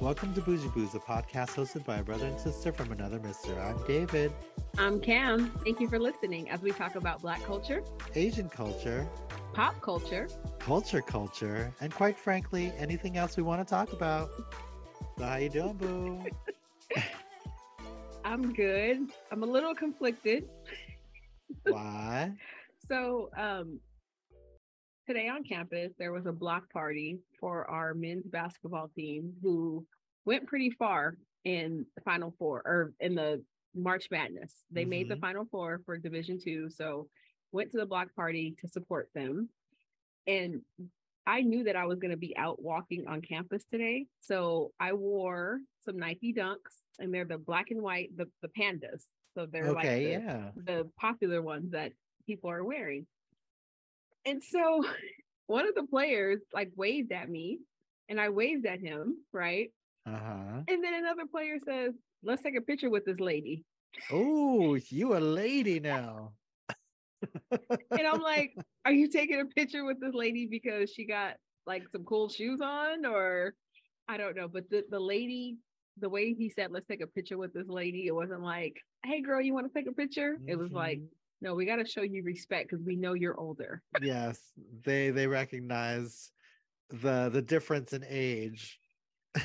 Welcome to Bougie Boos, a podcast hosted by a brother and sister from another mister. I'm David. I'm Cam. Thank you for listening as we talk about Black culture, Asian culture, pop culture, culture culture, and quite frankly, anything else we want to talk about. So how you doing, boo? I'm good. I'm a little conflicted. Why? So, um, today on campus, there was a block party for our men's basketball team who went pretty far in the Final Four or in the March Madness. They made the Mhm. Final Four for Division Two, so went to the block party to support them. And I knew that I was going to be out walking on campus today, so I wore some Nike Dunks, and they're the black and white, the the pandas. So they're like Okay, the, yeah. the popular ones that people are wearing. And so one of the players like waved at me and I waved at him, right? Uh-huh. And then another player says, Let's take a picture with this lady. Oh, you a lady now. And I'm like, Are you taking a picture with this lady because she got like some cool shoes on? Or I don't know. But the, the lady, the way he said, Let's take a picture with this lady, it wasn't like, Hey girl, you want to take a picture? It was like, Mhm. No, we got to show you respect because we know you're older. yes, they they recognize the the difference in age.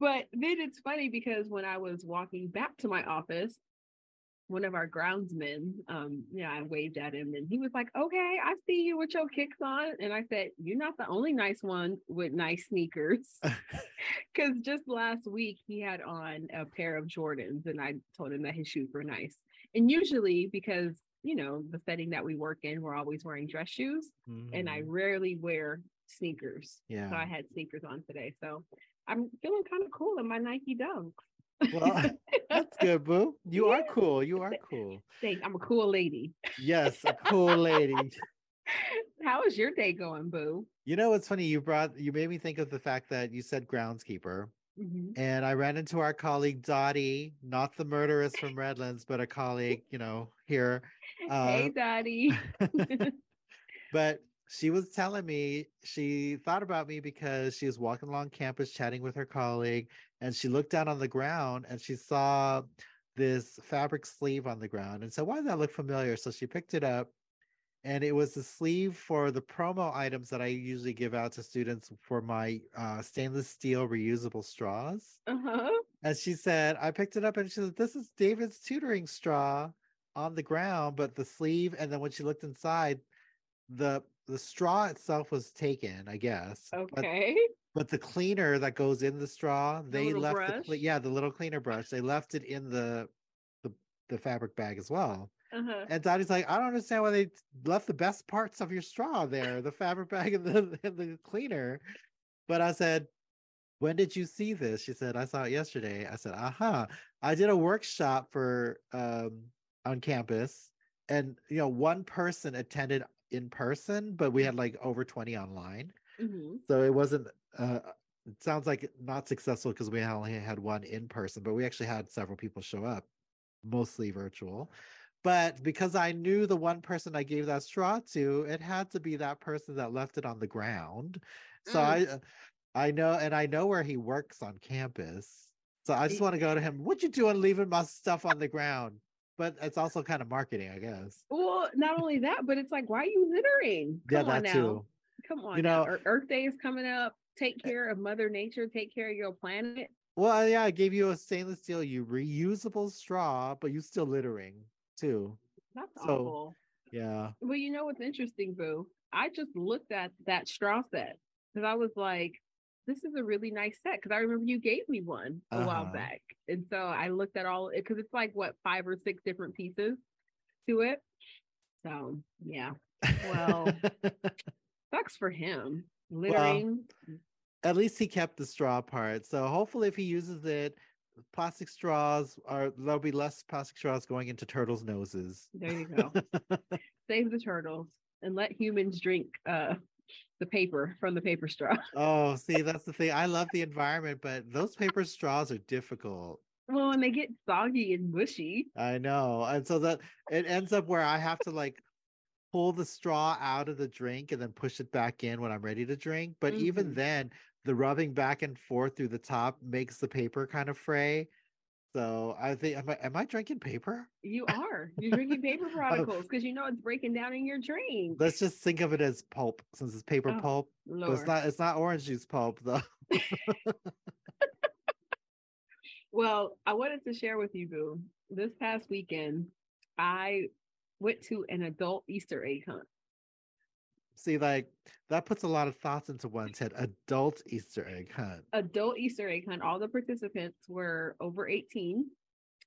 But then it's funny because when I was walking back to my office, one of our groundsmen, um, yeah, I waved at him and he was like, Okay, I see you with your kicks on. And I said, You're not the only nice one with nice sneakers. Because just last week he had on a pair of Jordans and I told him that his shoes were nice. And usually, because you know, the setting that we work in, we're always wearing dress shoes and I Mhm. rarely wear sneakers. yeah. So I had sneakers on today. So I'm feeling kind of cool in my Nike Dunks. Well, that's good, boo. You are cool. You are cool. Thank- I'm a cool lady. Yes, a cool lady. How is your day going, Boo? You know what's funny? You brought you made me think of the fact that you said groundskeeper, Mhm. and I ran into our colleague Dottie, not the murderess from Redlands, but a colleague, you know, here. hey, Uh, Daddy. but she was telling me she thought about me because she was walking along campus chatting with her colleague, and she looked down on the ground and she saw this fabric sleeve on the ground and said, Why does that look familiar? So she picked it up and it was the sleeve for the promo items that I usually give out to students for my uh, stainless steel reusable straws. Uh huh. And she said, I picked it up and she said, This is David's tutoring straw on the ground, but the sleeve, and then when she looked inside, the the straw itself was taken, I guess. Okay. But, the cleaner that goes in the straw, they little left the brush? cle- yeah, the little cleaner brush, they left it in the the, the fabric bag as well. Uh huh. And Dottie's like, I don't understand why they left the best parts of your straw there, the fabric bag and the and the cleaner. But I said, when did you see this? She said, I saw it yesterday. I said, aha. I did a workshop for um on campus, and you know, one person attended in person, but we had like over 20 online. Hmm So it wasn't uh it sounds like not successful because we only had one in person, but we actually had several people show up, mostly virtual. But because I knew the one person I gave that straw to, it had to be that person that left it on the ground. So Mm. I uh, I know and I know where he works on campus. So I just want to go to him. What you doing leaving my stuff on the ground? But it's also kind of marketing, I guess. Well, not only that, but it's like, why are you littering? Yeah, Come on that now. too. Come on You know- Ear- Earth Day is coming up. Take care of Mother Nature. Take care of your planet. Well, yeah, I gave you a stainless steel, you reusable straw, but you still littering too. That's So- awful. Yeah. Well, you know what's interesting, Boo? I just looked at that straw set because I was like, this is a really nice set. Because I remember you gave me one a while Uh-huh. back. And so I looked at all because it's like what five or six different pieces to it. So yeah. Well, sucks for him. Littering. At least he kept the straw part. So hopefully if he uses it, plastic straws are there'll be less plastic straws going into turtles' noses. there you go. Save the turtles and let humans drink uh the paper from the paper straw. oh, see, that's the thing. I love the environment, but those paper straws are difficult. Well, and they get soggy and mushy. I know. And so that it ends up where I have to like pull the straw out of the drink and then push it back in when I'm ready to drink. But even Mhm. then, the rubbing back and forth through the top makes the paper kind of fray. So I think am I am I drinking paper? You are. You're drinking paper particles because you know it's breaking down in your drink. Let's just think of it as pulp since it's paper Oh, pulp. But it's not it's not orange juice pulp though. Well, I wanted to share with you, Boo. This past weekend, I went to an adult Easter egg hunt. See, like that puts a lot of thoughts into one's head. Adult Easter egg hunt. Adult Easter egg hunt. All the participants were over 18.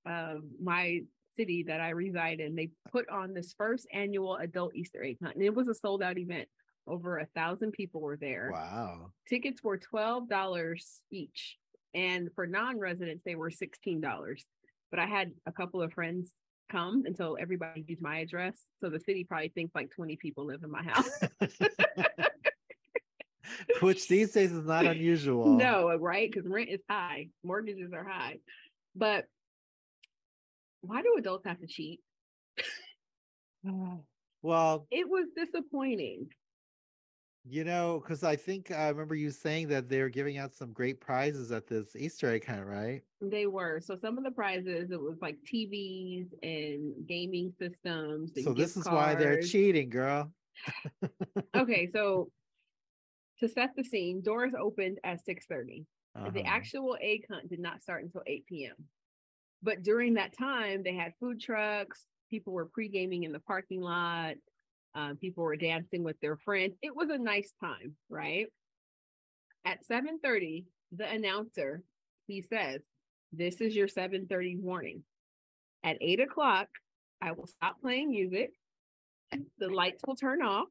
Um, my city that I reside in, they put on this first annual adult Easter egg hunt, and it was a sold out event. Over a thousand people were there. Wow. Tickets were twelve dollars each, and for non-residents they were sixteen dollars. But I had a couple of friends come until everybody used my address, so the city probably thinks like twenty people live in my house. Which these days is not unusual. no, right? Because rent is high, mortgages are high. But why do adults have to cheat? Well, It was disappointing. You know, because I think I remember you saying that they're giving out some great prizes at this Easter egg hunt, right? They were so some of the prizes it was like TVs and gaming systems. And So this is why they're cheating, girl. okay, so to set the scene, doors opened at 6:30. The Uh-huh. actual egg hunt did not start until 8 p.m. But during that time, they had food trucks, people were pre-gaming in the parking lot, um, people were dancing with their friends. It was a nice time, right? At 7:30, the announcer he says, This is your 7:30 warning. At 8 o'clock, I will stop playing music. The lights will turn off,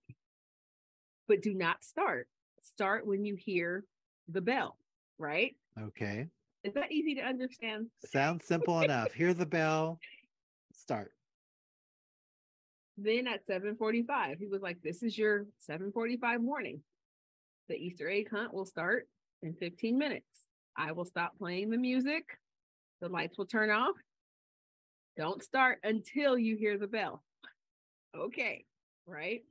but do not start. Start when you hear the bell, right? Okay. Is that easy to understand? Sounds simple enough. Hear the bell. Start. Then at 7:45, he was like, "This is your 7:45 warning. The Easter egg hunt will start in 15 minutes. I will stop playing the music. The lights will turn off. Don't start until you hear the bell." Okay, right?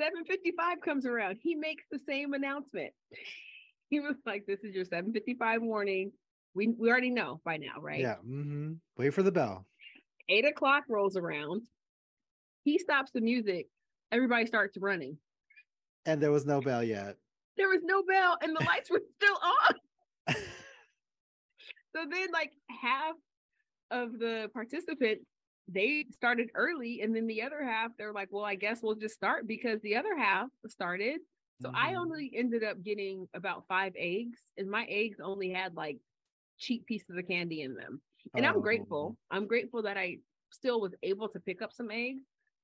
7:55 comes around. He makes the same announcement. He was like, "This is your 7:55 warning. We we already know by now, right?" Yeah. hmm Wait for the bell. eight o'clock rolls around. He stops the music. Everybody starts running. And there was no bell yet. There was no bell and the lights were still on. So then, like half of the participants, they started early, and then the other half, they're like, "Well, I guess we'll just start because the other half started." So I Mhm. only ended up getting about five eggs, and my eggs only had like cheap pieces of candy in them. And I'm Oh. grateful. I'm grateful that I still was able to pick up some eggs,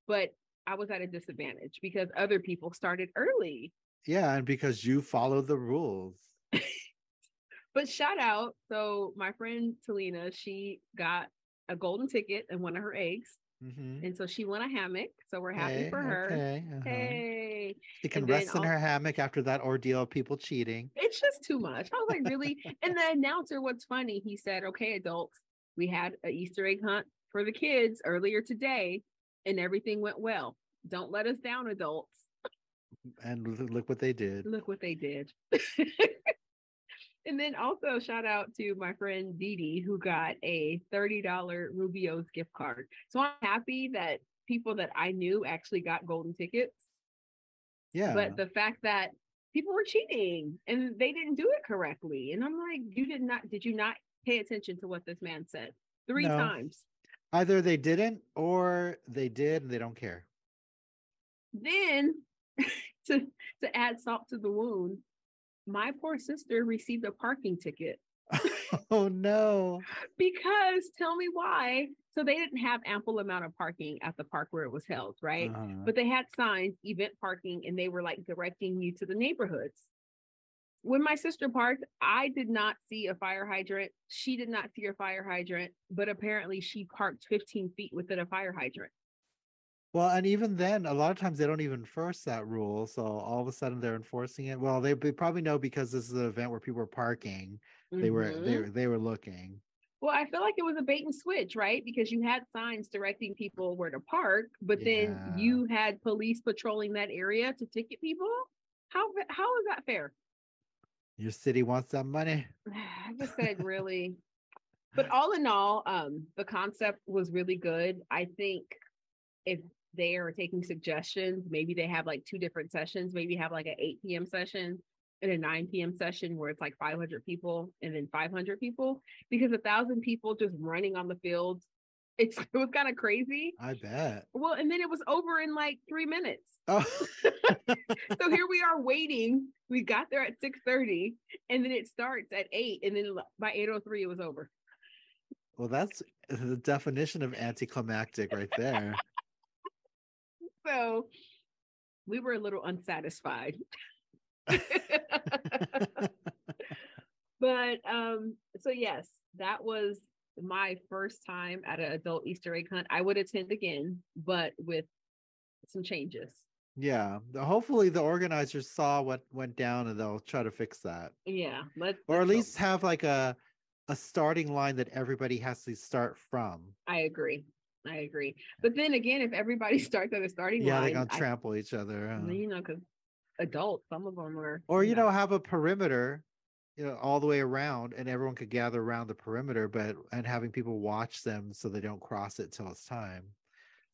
but I was at a disadvantage because other people started early. Yeah, and because you followed the rules. But shout out. So my friend Talina, she got a golden ticket and one of her eggs. Mhm. And so she won a hammock. So we're happy Okay, for her. okay, uh-huh. Hey. She can and rest in al- her hammock after that ordeal of people cheating. It's just too much. I was like, really? and the announcer, what's funny, he said, okay, adults, we had an Easter egg hunt for the kids earlier today, and everything went well. Don't let us down, adults. And look what they did. Look what they did. and then also shout out to my friend Dee Dee, who got a $30 Rubio's gift card. So I'm happy that people that I knew actually got golden tickets. Yeah. But the fact that people were cheating and they didn't do it correctly. And I'm like, you did not, did you not pay attention to what this man said three No. times? Either they didn't or they did and they don't care. Then to to add salt to the wound, my poor sister received a parking ticket oh no. because tell me why. So they didn't have ample amount of parking at the park where it was held, right? Uh-huh. But they had signs, event parking, and they were like directing you to the neighborhoods. When my sister parked, I did not see a fire hydrant. She did not see a fire hydrant, but apparently she parked 15 feet within a fire hydrant. Well, and even then, a lot of times they don't even enforce that rule. So all of a sudden they're enforcing it. Well, they, they probably know because this is an event where people are parking. they were they Mhm. were they were looking. Well, I feel like it was a bait and switch, right? Because you had signs directing people where to park, but then you had police patrolling that area to ticket people. How how is that fair? Your city wants that money. I just said really. But all in all, um, the concept was really good. I think if they are taking suggestions, maybe they have like two different sessions, maybe have like an 8 p.m. session and a 9 p.m. session where it's like 500 people and then 500 people because a thousand people just running on the field, it's it was kind of crazy. I bet. Well, and then it was over in like three minutes. Oh, So here we are waiting. We got there at 6:30 and then it starts at 8 and then by 8:03 it was over. well, that's the definition of anticlimactic right there. So we were a little unsatisfied. but um so yes, that was my first time at an adult Easter egg hunt. I would attend again, but with some changes. yeah. Hopefully, the organizers saw what went down and they'll try to fix that, Yeah, let or at least have like a a starting line that everybody has to start from. I agree. I agree. But then again, if everybody starts at a starting Yeah, line, they're gonna I- trample each other. uh, you know, because adults, some of them are, or you know have a perimeter you know all the way around and everyone could gather around the perimeter but and having people watch them so they don't cross it till it's time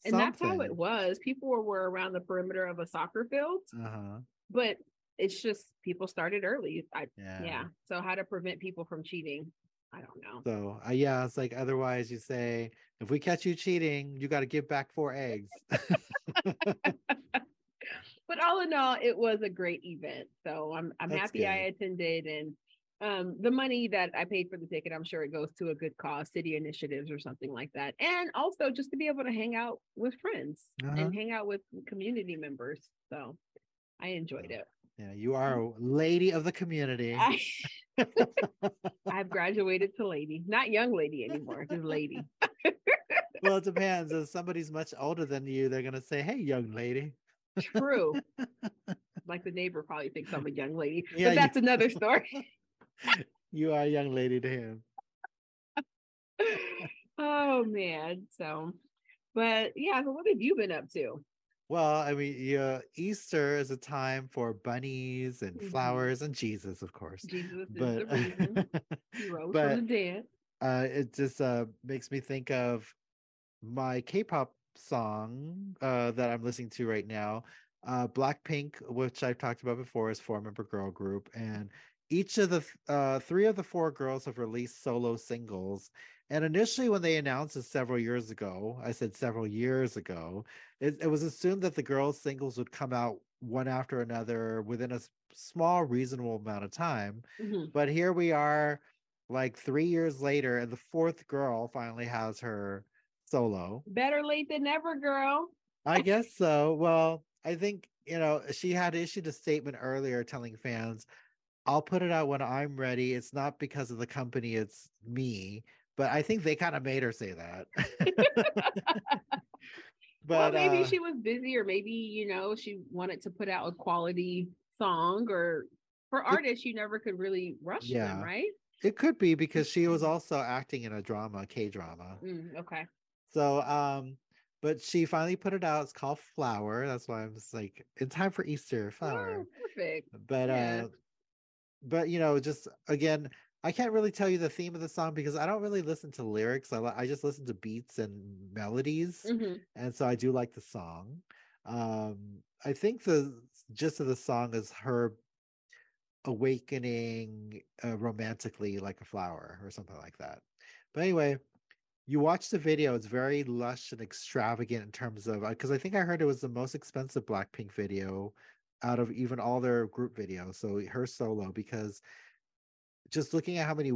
and that's how it was. People were, were around the perimeter of a soccer field, uh-huh but it's just people started early. I, yeah yeah. So how to prevent people from cheating? I don't know. so uh, yeah it's like otherwise you say if we catch you cheating you got to give back four eggs But all in all, it was a great event. So I'm I'm That's happy I attended and um the money that I paid for the ticket, I'm sure it goes to a good cause, city initiatives or something like that. And also just to be able to hang out with friends Uh-huh. and hang out with community members. So I enjoyed it. yeah you are a lady of the community I, I've graduated to lady, not young lady anymore, just lady. well it depends if somebody's much older than you they're gonna say hey young lady True. like the neighbor probably thinks I'm a young lady, Yeah, but you- that's another story. You are a young lady to him oh man. So, but yeah, so what have you been up to? Well, I mean, yeah, Easter is a time for bunnies and Mhm. flowers and Jesus, of course. Jesus is But the reason he rose but- from the dead. uh, it just uh, makes me think of my K-pop song uh, that I'm listening to right now. Uh, Blackpink, which I've talked about before, is four-member girl group, and each of the uh, three of the four girls have released solo singles. And initially, when they announced it several years ago, I said several years ago, it, it was assumed that the girls' singles would come out one after another within a small, reasonable amount of time. Mhm. But here we are, like three years later, and the fourth girl finally has her solo. Better late than never, girl. I guess so. Well, I think, you know, she had issued a statement earlier telling fans, I'll put it out when I'm ready. It's not because of the company, it's me. But I think they kind of made her say that. well, but maybe uh, she was busy, or maybe you know she wanted to put out a quality song, or for artists, you never could really rush them, right? it could be because she was also acting in a drama, K drama. Mm, okay. So, um, but she finally put it out. It's called Flower. That's why I'm just like, in time for Easter, Flower. Oh, perfect. But yeah. uh, but you know, just again, I can't really tell you the theme of the song because I don't really listen to lyrics. I li- I just listen to beats and melodies, Mhm. and so I do like the song. Um, I think the gist of the song is her awakening uh, romantically like a flower or something like that. But anyway, you watch the video, it's very lush and extravagant in terms of because I think I heard it was the most expensive Blackpink video out of even all their group videos. So her solo because just looking at how many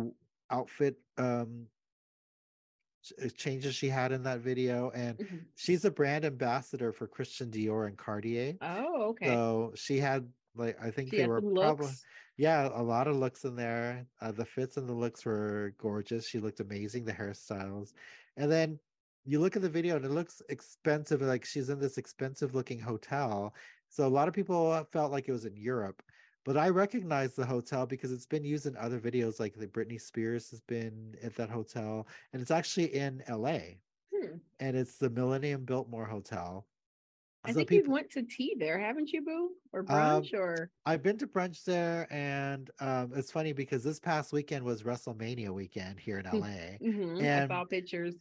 outfit um uh, changes she had in that video and Mhm. she's a brand ambassador for Christian Dior and Cartier. Oh, okay. So she had like I think she they were probably yeah, a lot of looks in there. Uh, the fits and the looks were gorgeous. She looked amazing, the hairstyles. And then you look at the video and it looks expensive, like she's in this expensive looking hotel. So a lot of people uh, felt like it was in Europe. but I recognize the hotel because it's been used in other videos, like the Britney Spears has been at that hotel, and it's actually in LA, Hmm. and it's the Millennium Biltmore Hotel. I So think people- you went to tea there, haven't you, Boo? Or Um, brunch? or I've been to brunch there, and um, it's funny because this past weekend was WrestleMania weekend here in LA. Mhm, I and saw pictures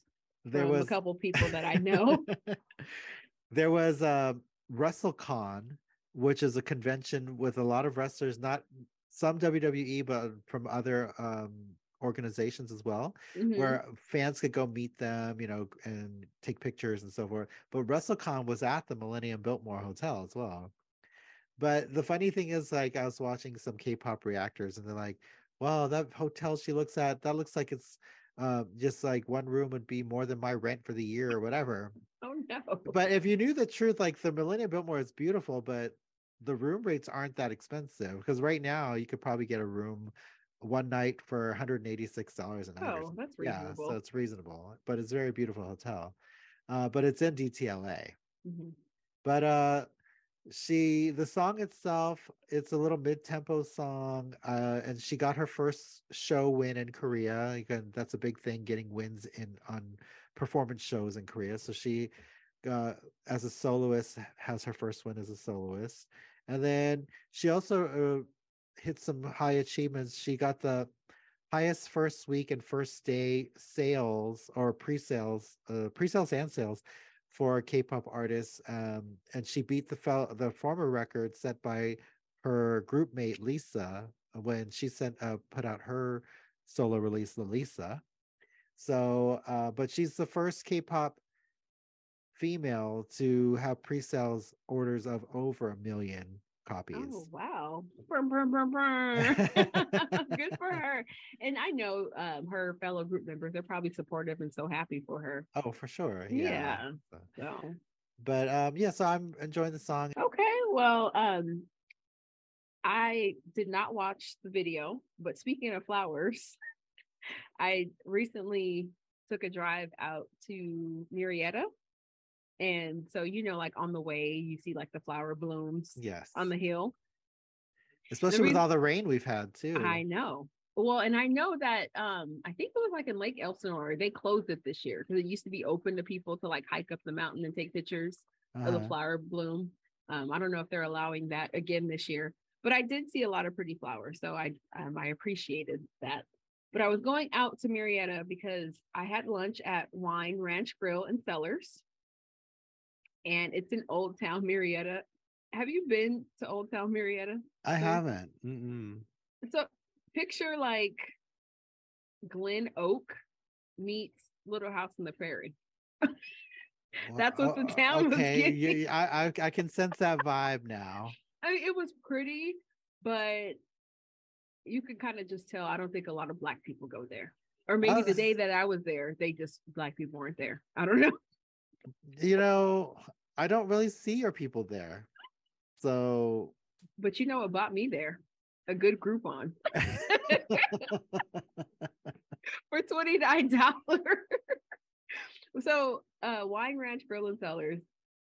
There from was a couple people that I know. there was um, WrestleCon, which is a convention with a lot of wrestlers, not some WWE, but from other um, organizations as well, Mhm. where fans could go meet them, you know, and take pictures and so forth. But WrestleCon was at the Millennium Biltmore Hotel as well. But the funny thing is, like, I was watching some K-pop reactors, and they're like, "Wow, that hotel she looks at, that looks like it's uh, just like one room would be more than my rent for the year or whatever." Oh no. But if you knew the truth, like the Millennium Biltmore is beautiful, but the room rates aren't that expensive because right now you could probably get a room one night for $186 a night. or Oh, that's Yeah, so it's reasonable, but it's a very beautiful hotel. Uh, but it's in DTLA. Mhm. But uh she the song itself, it's a little mid-tempo song, uh, and she got her first show win in Korea. Again, that's a big thing, getting wins in on performance shows in Korea. So she uh, as a soloist has her first win as a soloist. And then she also uh, hit some high achievements. She got the highest first week and first day sales or pre-sales, uh, pre-sales and sales for K-pop artists, um, and she beat the fel- the former record set by her group mate Lisa when she sent uh, put out her solo release, Lalisa. So, uh, but she's the first K-pop female to have pre-sales orders of over a million copies. Oh wow. Brum, brum, brum. Good for her. And I know um, her fellow group members; they're probably supportive and so happy for her. Oh, for sure. Yeah. Yeah. So But um, yeah, so I'm enjoying the song. okay. Well, um I did not watch the video, but speaking of flowers, I recently took a drive out to Murrieta. And so you know, like on the way, you see like the flower blooms Yes. on the hill. Especially with reason- all the rain we've had too. I know. Well, and I know that um I think it was like in Lake Elsinore, they closed it this year because it used to be open to people to like hike up the mountain and take pictures of the Uh-huh. flower bloom. Um, I don't know if they're allowing that again this year, but I did see a lot of pretty flowers, so I um, I appreciated that. But I was going out to Murrieta because I had lunch at Wine Ranch Grill and Cellars, and it's in Old Town Murrieta. Have you been to Old Town Murrieta? I so- haven't. Mm-mm. So picture like Glen Oak meets Little House on the Prairie. That's what the o- town was okay, getting. you- I, I I can sense that vibe now. I mean, it was pretty, but you could kind of just tell. I don't think a lot of black people go there, or maybe Oh, the day that I was there, they just black people weren't there. I don't know. You know, I don't really see your people there, so But you know what bought me there? A good Groupon for twenty nine dollars. so, uh, Wine Ranch Grill and Cellars,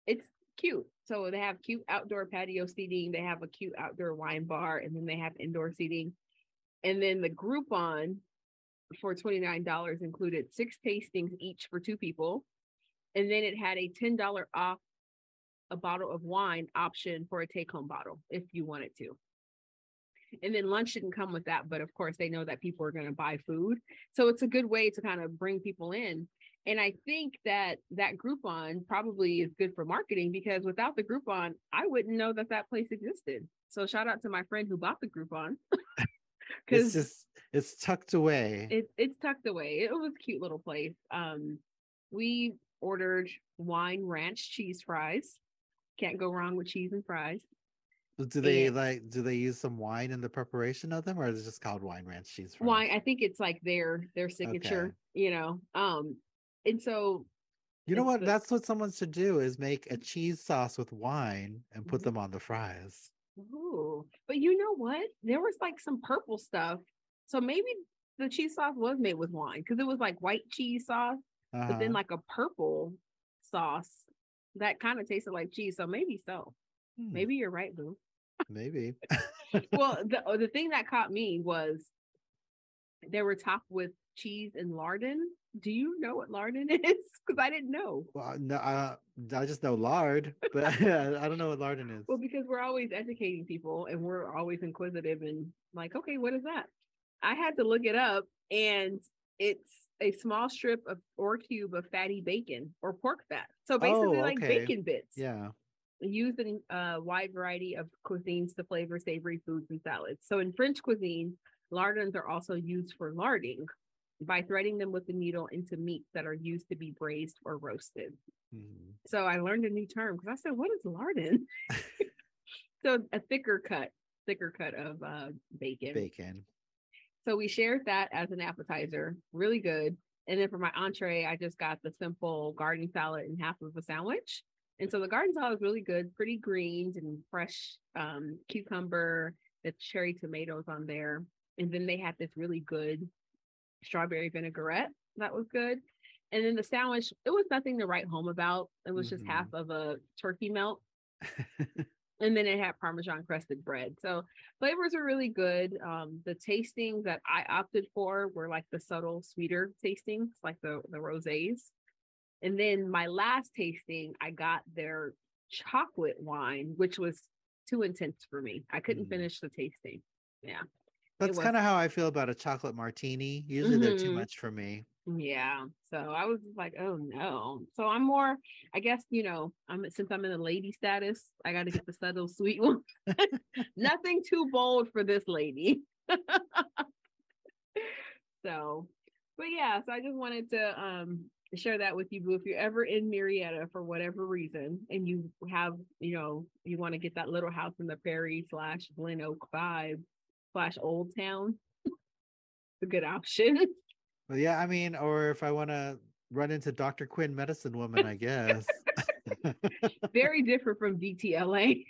it's cute. So they have cute outdoor patio seating. They have a cute outdoor wine bar, and then they have indoor seating. And then the Groupon for twenty nine dollars included six tastings each for two people, and then it had a ten dollar off a bottle of wine option for a take home bottle if you wanted to. And then lunch didn't come with that, but of course they know that people are going to buy food. So it's a good way to kind of bring people in. And I think that that Groupon probably is good for marketing because without the Groupon, I wouldn't know that that place existed. So shout out to my friend who bought the Groupon it's because just it's tucked away. it, it's tucked away. It was a cute little place. Um, we ordered wine ranch cheese fries. Can't go wrong with cheese and fries. do they and- like? Do they use some wine in the preparation of them, or is it just called wine ranch cheese fries? Wine, I think it's like their their signature, you know. Um, and so You know what? the- That's what someone should do: is make a cheese sauce with wine and put Mhm. them on the fries. Ooh, but you know what? There was like some purple stuff. So maybe the cheese sauce was made with wine because it was like white cheese sauce, but then Uh-huh. like a purple sauce that kind of tasted like cheese. So maybe so. Hmm, Maybe you're right, Boo. maybe. well, the the thing that caught me was they were topped with cheese and lardon. Do you know what lardon is? Because I didn't know. Well, no, uh, I just know lard, but I don't know what lardon is. Well, because we're always educating people and we're always inquisitive and like, okay, what is that? I had to look it up and it's a small strip of or cube of fatty bacon or pork fat. So basically Oh, like bacon bits. Yeah. Used in a wide variety of cuisines to flavor savory foods and salads. So in French cuisine, lardons are also used for larding by threading them with the needle into meats that are used to be braised or roasted. Mhm. So I learned a new term because I said, "What is lardon?" so a thicker cut, thicker cut of uh, bacon. Bacon. So we shared that as an appetizer, really good. And then for my entree, I just got the simple garden salad and half of a sandwich. And so the garden salad was really good, pretty greens and fresh um, cucumber, the cherry tomatoes on there. And then they had this really good strawberry vinaigrette that was good. And then the sandwich, it was nothing to write home about. It was just Mhm. half of a turkey melt and then it had parmesan crusted bread so flavors are really good um the tastings that i opted for were like the subtle sweeter tastings like the the rosés and then my last tasting i got their chocolate wine which was too intense for me i couldn't Mm. finish the tasting yeah That's kind of how I feel about a chocolate martini. Usually they're too Mhm. much for me. yeah so i was like oh no so i'm more i guess you know i'm since i'm in a lady status i got to get the subtle sweet one nothing too bold for this lady so but yeah so i just wanted to um share that with you boo if you're ever in murrieta for whatever reason and you have you know you want to get that little house in the prairie slash glen oak vibe slash old town it's a good option Well, yeah, I mean, or if I want to run into Dr. Quinn, medicine woman, I guess. very different from DTLA.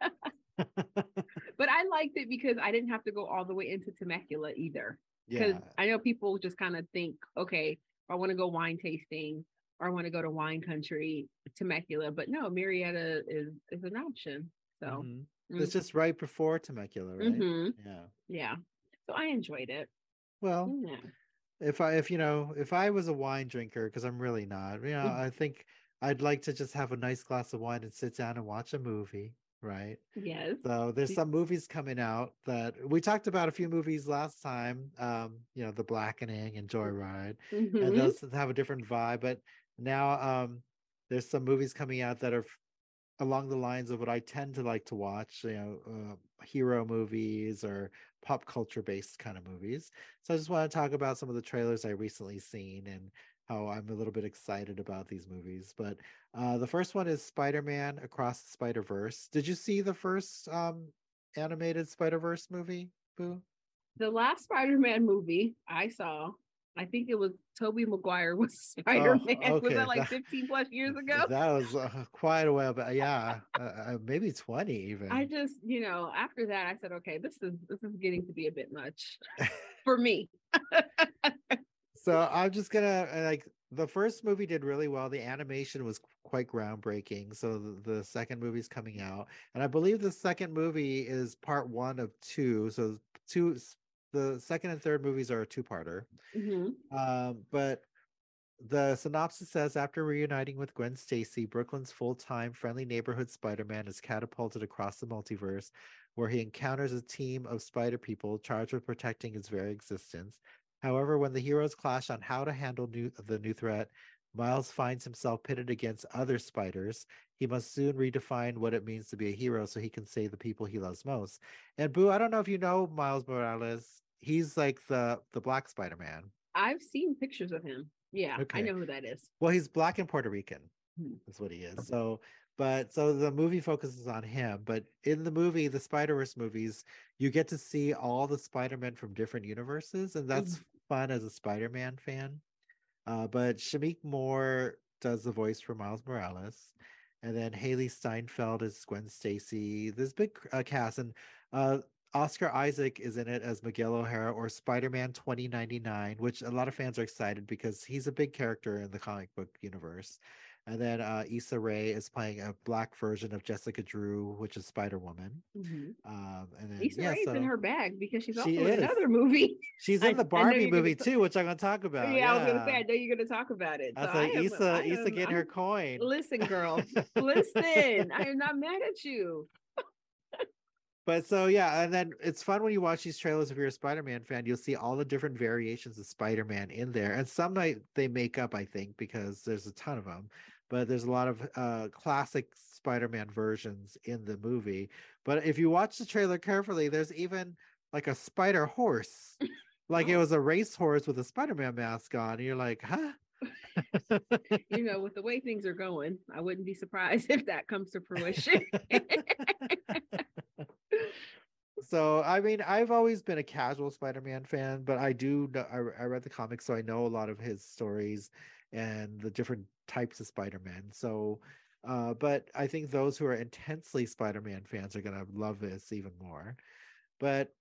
but I liked it because I didn't have to go all the way into Temecula either. Because yeah. I know people just kind of think, okay, I want to go wine tasting or I want to go to wine country, Temecula. But no, Murrieta is is an option. So mm-hmm. Mhm. It's just right before Temecula, right? Mhm. Yeah. yeah. So I enjoyed it. Well, Yeah. if I if you know if I was a wine drinker because I'm really not, you know, Mm. I think I'd like to just have a nice glass of wine and sit down and watch a movie, right? Yes. So there's some movies coming out that we talked about a few movies last time. Um, you know, The Blackening and Joyride, and Mhm. those have a different vibe. But now um, there's some movies coming out that are along the lines of what I tend to like to watch. You know, uh, hero movies or pop culture based kind of movies. So I just want to talk about some of the trailers I recently seen and how I'm a little bit excited about these movies. But uh, the first one is Spider-Man Across the Spider-Verse. Did you see the first um, animated Spider-Verse movie? Boo? The last Spider-Man movie I saw, I think it was Tobey Maguire was Spider-Man. Was Oh, okay, that like that- 15 plus years ago? That was uh, quite a while, but yeah, uh, uh, maybe 20 even. I just, you know, after that, I said, okay, this is this is getting to be a bit much for me. So I'm just gonna uh, like the first movie did really well. The animation was qu- quite groundbreaking. So the, the second movie's coming out, and I believe the second movie is part one of two. So two, the second and third movies are a two-parter. Mhm. Um, but the synopsis says after reuniting with Gwen Stacy, Brooklyn's full-time friendly neighborhood Spider-Man is catapulted across the multiverse, where he encounters a team of spider people charged with protecting his very existence. However, when the heroes clash on how to handle new, the new threat, Miles finds himself pitted against other spiders. He must soon redefine what it means to be a hero so he can save the people he loves most. And Boo, I don't know if you know Miles Morales. He's like the the Black Spider-Man. I've seen pictures of him. Yeah, Okay. I know who that is. Well, he's black and Puerto Rican. Hmm. That's what he is. So, but so the movie focuses on him. But in the movie, the Spider Verse movies, you get to see all the Spider Men from different universes, and that's fun as a Spider Man fan. Uh, but Shameik Moore does the voice for Miles Morales, and then Hailee Steinfeld is Gwen Stacy. This big uh, cast, and uh, Oscar Isaac is in it as Miguel O'Hara or Spider Man 2099, which a lot of fans are excited because he's a big character in the comic book universe. And then uh, Issa Rae is playing a black version of Jessica Drew, which is Spider Woman. Mhm. Um, and then Issa yeah, Rae's in her bag because she's She also in is. another movie. she's in the Barbie movie too, which I'm going to talk about. yeah, I was gonna say I know you're gonna talk about it. I So am- Issa, I Issa am- getting her I'm- coin. Listen, girl, listen. I am not mad at you. But so yeah, and then it's fun when you watch these trailers. If you're a Spider-Man fan, you'll see all the different variations of Spider-Man in there, and some might they make up, I think, because there's a ton of them. But there's a lot of uh, classic Spider-Man versions in the movie. But if you watch the trailer carefully, there's even like a spider horse, like it was a race horse with a Spider-Man mask on. And you're like, huh? You know, with the way things are going, I wouldn't be surprised if that comes to fruition. so I mean, I've always been a casual Spider-Man fan, but I do know, I, I read the comics, so I know a lot of his stories and the different types of Spider-Man. So, uh, but I think those who are intensely Spider-Man fans are gonna love this even more. But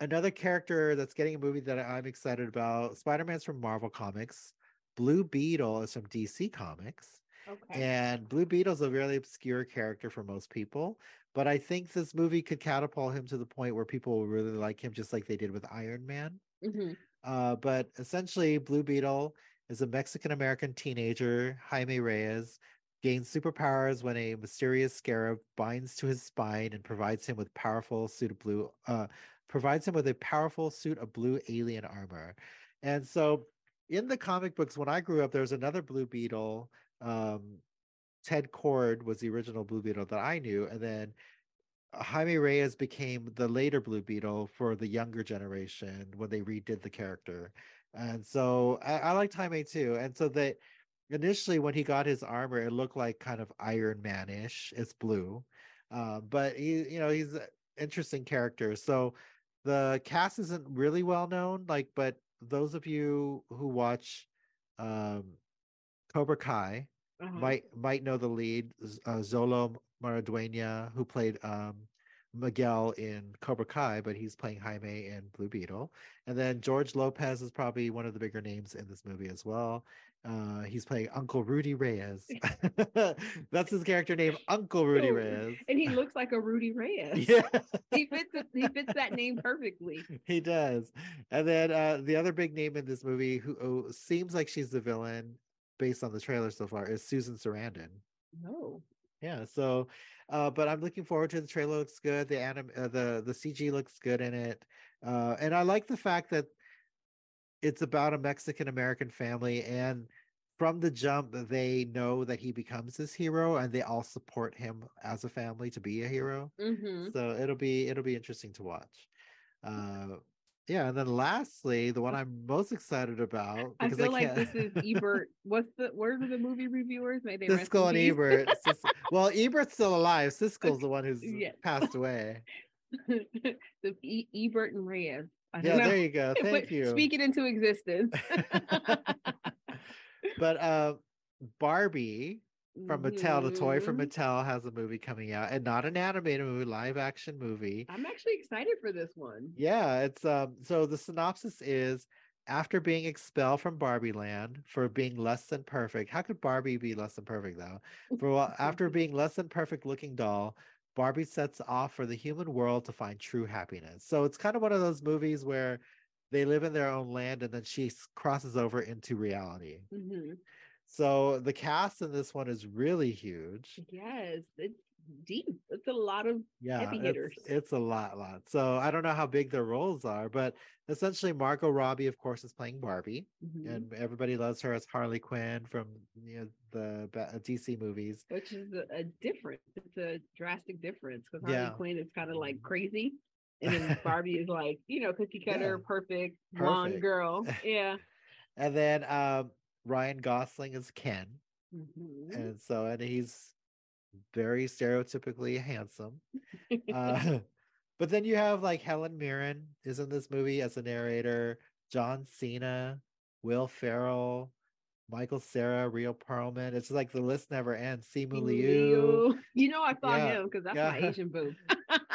another character that's getting a movie that I'm excited about, Spider-Man's from Marvel Comics. Blue Beetle is from DC Comics. okay. And Blue Beetle's a really obscure character for most people, but I think this movie could catapult him to the point where people will really like him, just like they did with Iron Man. hmm Uh, but essentially, Blue Beetle is a Mexican American teenager, Jaime Reyes, gains superpowers when a mysterious scarab binds to his spine and provides him with powerful suit of blue. Uh, provides him with a powerful suit of blue alien armor, and so in the comic books, when I grew up, there was another Blue Beetle. Um, Ted Kord was the original Blue Beetle that I knew, and then Jaime Reyes became the later Blue Beetle for the younger generation when they redid the character. And so I, I liked Jaime too. And so they initially when he got his armor, it looked like kind of Iron Man-ish. It's blue. Uh, but he, you know, he's an interesting character. So the cast isn't really well known, like, but those of you who watch um Cobra Kai, Uh-huh. might might know the lead uh, Xolo Maridueña, who played um, Miguel in Cobra Kai, but he's playing Jaime in Blue Beetle. And then George Lopez is probably one of the bigger names in this movie as well. Uh, he's playing Uncle Rudy Reyes. That's his character name, Uncle Rudy Oh, Reyes. And he looks like a Rudy Reyes. Yeah, He fits he fits that name perfectly. he does. And then uh, the other big name in this movie, who who seems like she's the villain based on the trailer so far, is Susan Sarandon. No. Yeah so uh but i'm looking forward to the trailer looks good the anim uh, the the cg looks good in it uh and i like the fact that it's about a mexican american family and from the jump they know that he becomes this hero and they all support him as a family to be a hero hmm so it'll be it'll be interesting to watch uh yeah and then lastly the one i'm most excited about I feel like this is Ebert. What's the are the movie reviewers? May they Siskel and. Ebert. Sis- well, Ebert's still alive. Siskel's the one who's Yeah. passed away. the e- Ebert and Reyes. Yeah, know. there you go. But Thank you. Speak it into existence. but uh, Barbie from Mattel, the toy from Mhm. Mattel, has a movie coming out, and not an animated movie, live action movie. I'm actually excited for this one. Yeah, it's um. So the synopsis is. After being expelled from Barbie Land for being less than perfect, how could Barbie be less than perfect though? For after being less than perfect looking doll, Barbie sets off for the human world to find true happiness. So it's kind of one of those movies where they live in their own land and then she crosses over into reality. hmm So the cast in this one is really huge. Yes, it's deep. It's a lot of Yeah, Heavy it's, hitters. it's a lot, lot. So I don't know how big their roles are, but essentially Margot Robbie, of course, is playing Barbie, mhm, and everybody loves her as Harley Quinn from you know, the DC movies. which is a, difference. It's a drastic difference because Yeah. Harley Quinn is kind of like crazy, and then Barbie is like you know cookie cutter, Yeah. perfect blonde girl. Yeah. And then um, Ryan Gosling is Ken. Mhm. and so and he's very stereotypically handsome uh, but then you have like helen mirren is in this movie as a narrator john cena will ferrell Michael Cera, Rhea Perlman. It's like the list never ends. Simu Liu. You know, I saw Yeah, him because that's yeah. my Asian boo.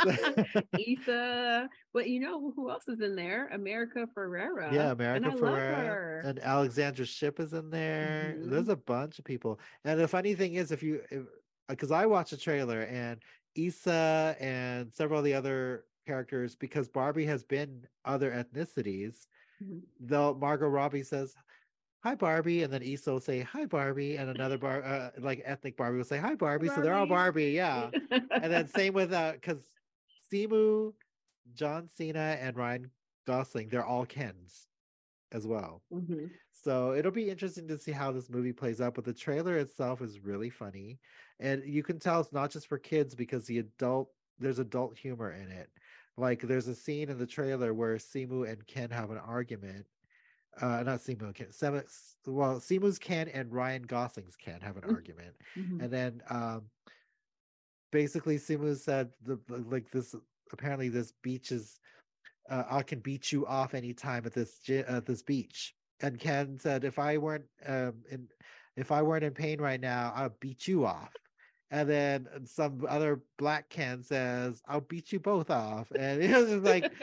Issa, but you know who else is in there? America Ferrera. Yeah, America love Ferrera and Alexandra Shipp is in there. Mhm. There's a bunch of people. And the funny thing is, if you, because I watched the trailer and Issa and several of the other characters, because Barbie has been other ethnicities, Mhm. though Margot Robbie says, Hi Barbie, and then Issa will say Hi Barbie, and another bar uh, like ethnic Barbie will say Hi Barbie. So they're all Barbie, yeah. and then same with uh because Simu, John Cena, and Ryan Gosling, they're all Kens as well. Mhm. So it'll be interesting to see how this movie plays out. But the trailer itself is really funny. And you can tell it's not just for kids because the adult there's adult humor in it. Like there's a scene in the trailer where Simu and Ken have an argument. Uh not Simu and Ken. Sem- well, Simu's Ken and Ryan Gosling's Ken have an Mm. argument. Mhm. And then um basically Simu said the like this apparently this beach is uh, I can beat you off anytime at this at this beach. And Ken said, if I weren't um, in, if I weren't in pain right now, I'll beat you off. And then some other black Ken says, "I'll beat you both off." And it was just like,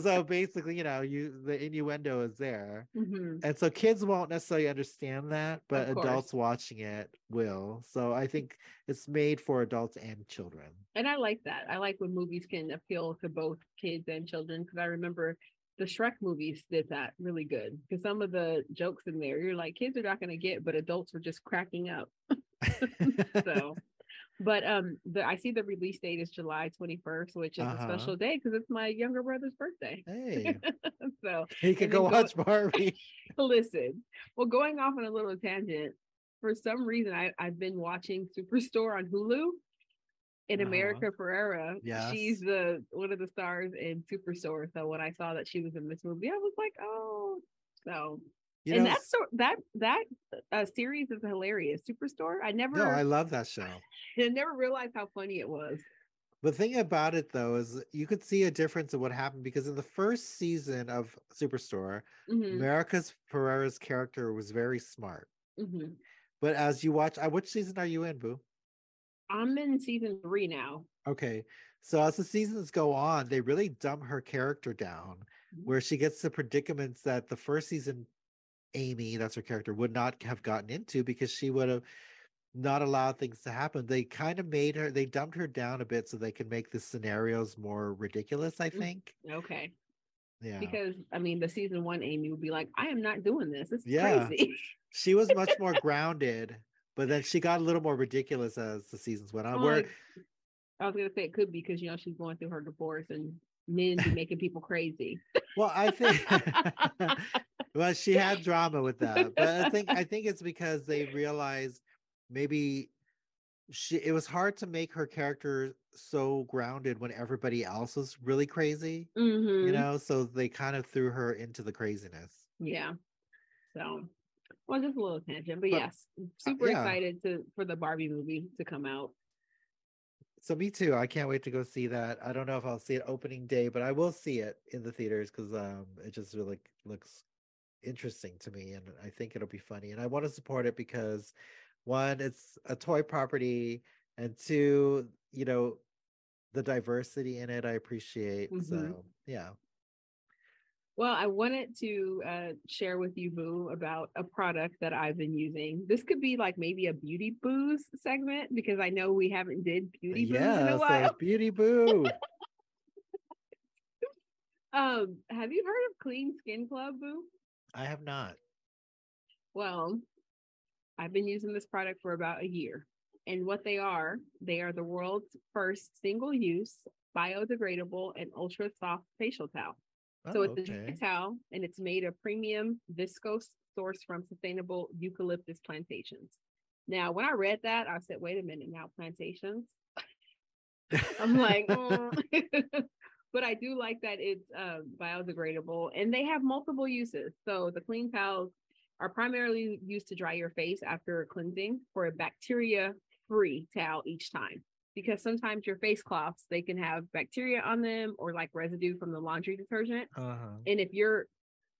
so basically, you know, you the innuendo is there, Mhm. and so kids won't necessarily understand that, but adults watching it will. So I think it's made for adults and children. And I like that. I like when movies can appeal to both kids and children because I remember the Shrek movies did that really good because some of the jokes in there you're like kids are not going to get, but adults were just cracking up. So, but um, the I see the release date is July 21st, which is Uh-huh. a special day because it's my younger brother's birthday. hey, so he could And then go go- watch Barbie. listen, well, going off on a little tangent, for some reason I I've been watching Superstore on Hulu. In Uh-huh. America Ferrera, Yes. she's the one of the stars in Superstore. So when I saw that she was in this movie, I was like, oh, so You and know, that's so that that uh, series is hilarious. Superstore, I never, no, I love that show. I never realized how funny it was. The thing about it though is you could see a difference in what happened because in the first season of Superstore, Mhm, America's Ferrera's character was very smart. mhm. But as you watch, uh, which season are you in, Boo? I'm in season three now. Okay. So as the seasons go on, they really dumb her character down Mhm. where she gets the predicaments that the first season Amy, that's her character, would not have gotten into because she would have not allowed things to happen. They kind of made her they dumbed her down a bit so they can make the scenarios more ridiculous, I Mm. think. Okay. Yeah. Because I mean, the season one Amy would be like, I am not doing this. Is Yeah. crazy. she was much more grounded, but then she got a little more ridiculous as the seasons went on. Where I was gonna say it could be because you know she's going through her divorce and men be making people crazy. well, I think well, she had drama with that, but I think I think it's because they realized maybe she it was hard to make her character so grounded when everybody else was really crazy, Mhm. you know. So they kind of threw her into the craziness. Yeah. So, well, just a little tangent, but But, yes, super yeah. excited to for the Barbie movie to come out. So me too. I can't wait to go see that. I don't know if I'll see it opening day, but I will see it in the theaters because um it just really looks interesting to me and I think it'll be funny. And I want to support it because one, it's a toy property, and two, you know, the diversity in it I appreciate. Mhm. So yeah. Well, I wanted to uh, share with you, Boo, about a product that I've been using. This could be like maybe a beauty boos segment because I know we haven't did beauty boos in a while. it's Beauty Boo. Um, have you heard of Clean Skin Club, Boo? I have not. Well, I've been using this product for about a year. And what they are, they are the world's first single use, biodegradable, and ultra soft facial towel. So Oh, it's a dry towel and it's made of premium viscose sourced from sustainable eucalyptus plantations. Now, when I read that, I said, wait a minute, now plantations? I'm like, "Mm." but I do like that it's um, biodegradable and they have multiple uses. So the clean towels are primarily used to dry your face after cleansing for a bacteria free towel each time. Because sometimes your face cloths, they can have bacteria on them or like residue from the laundry detergent. uh-huh. And if you're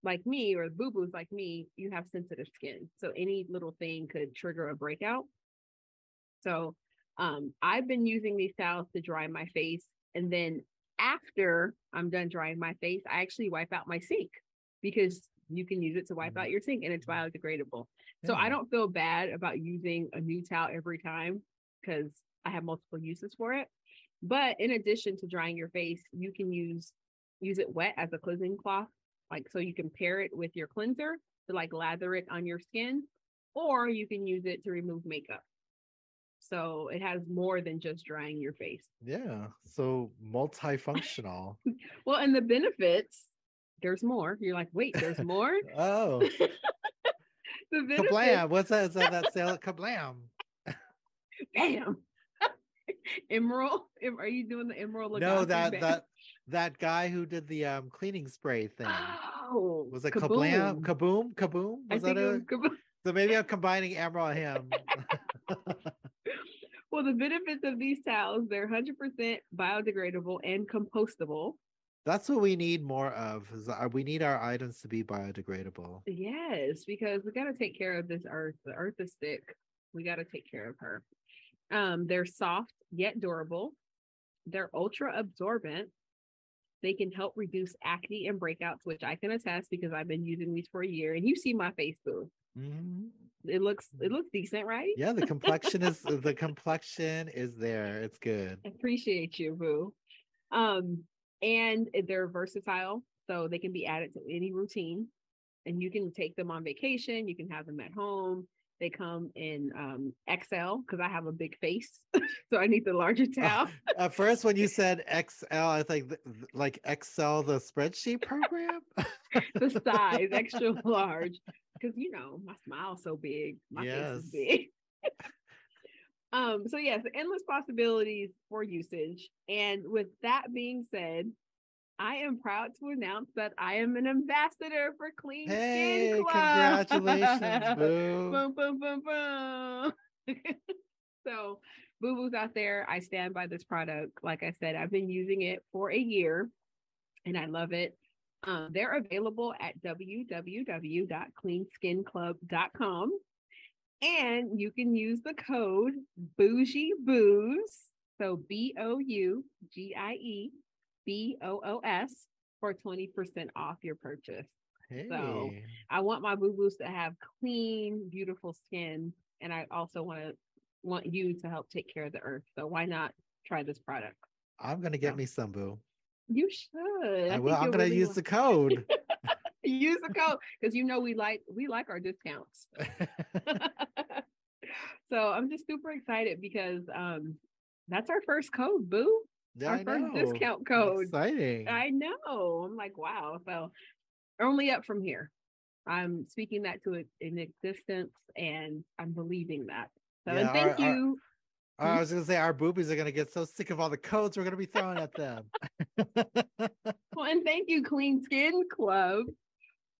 like me or boo boos like me, you have sensitive skin. So any little thing could trigger a breakout. So um, I've been using these towels to dry my face. And then after I'm done drying my face, I actually wipe out my sink because you can use it to wipe mm. out your sink and it's mm. biodegradable. So I mm. don't feel bad about using a new towel every time because I have multiple uses for it. But in addition to drying your face, you can use use it wet as a cleansing cloth, like so you can pair it with your cleanser to like lather it on your skin, or you can use it to remove makeup. So it has more than just drying your face. Yeah. So multifunctional. Well, and the benefits, there's more. You're like, wait, there's more. oh, the benefits, kablam! What's that? Is that that sale? Kablam! bam. Emeril, are you doing the Emeril? No, that that that guy who did the um cleaning spray thing. Oh, Was it kablam? Kaboom? Kaboom? I Was think that a? kaboom. So maybe I'm combining Emeril and him. Well, the benefits of these towels, they're 100% biodegradable and compostable. That's what we need more of. We need our items to be biodegradable. Yes, because we got to take care of this earth. The earth is sick. We got to take care of her. Um, they're soft yet durable. They're ultra absorbent. They can help reduce acne and breakouts, which I can attest because I've been using these for a year. And you see my face, boo. Mhm. It looks it looks decent, right? Yeah, the complexion is the complexion is there. It's good. Appreciate you, boo. Um, and they're versatile, so they can be added to any routine. And you can take them on vacation. You can have them at home. They come in um, XL because I have a big face, so I need the larger towel. At first, when you said XL, I think th- th- like Excel, the spreadsheet program. the size extra large because you know my smile's so big my face is big um so yes endless possibilities for usage and with that being said i am proud to announce that i am an ambassador for clean Hey, skin club congratulations, boo. boom boom boom boom so boo boos out there i stand by this product like i said i've been using it for a year and i love it um, they're available at www.cleanskinclub.com. And you can use the code Bougie Boos. So B O U G I E B O O S for 20% off your purchase. Hey, I want my boo boos to have clean, beautiful skin. And I also want to want you to help take care of the earth. So why not try this product? I'm gonna get So, me some, boo. You should. I I will. I'm gonna really use wa- the code. use the code because you know we like we like our discounts. so I'm just super excited because um that's our first code, boo. Yeah, our I first know. discount code. Exciting. I know. I'm like, wow. So only up from here. I'm speaking that to it in existence and I'm believing that. So Yeah, and thank our- our- you. I was gonna say our boobies are gonna get so sick of all the codes we're gonna be throwing at them. Well, and thank you, Clean Skin Club,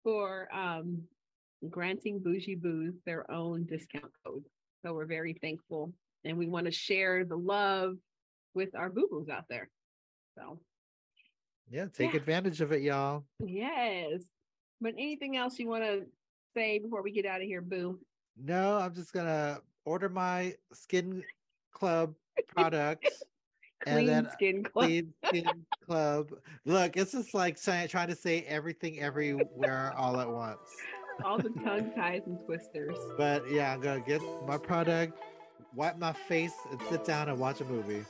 for um granting Bougie Boos their own discount code. So we're very thankful and we want to share the love with our boo boos out there. So yeah, take Yeah. advantage of it, y'all. yes. But anything else you want to say before we get out of here, Boo? No, I'm just gonna order my skin club products and Clean then Skin Club. clean skin club. Look, it's just like trying, trying to say everything everywhere all at once. All the tongue ties and twisters. But yeah, I'm gonna get my product, wipe my face, and sit down and watch a movie.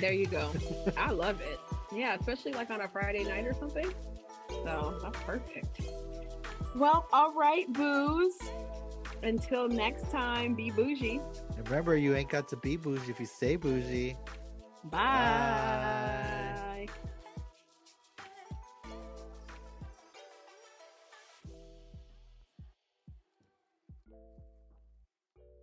There you go. I love it. Yeah, especially like on a Friday night or something. So that's perfect. Well, all right, booze. Until next time, be bougie. And remember, you ain't got to be bougie if you stay bougie. Bye.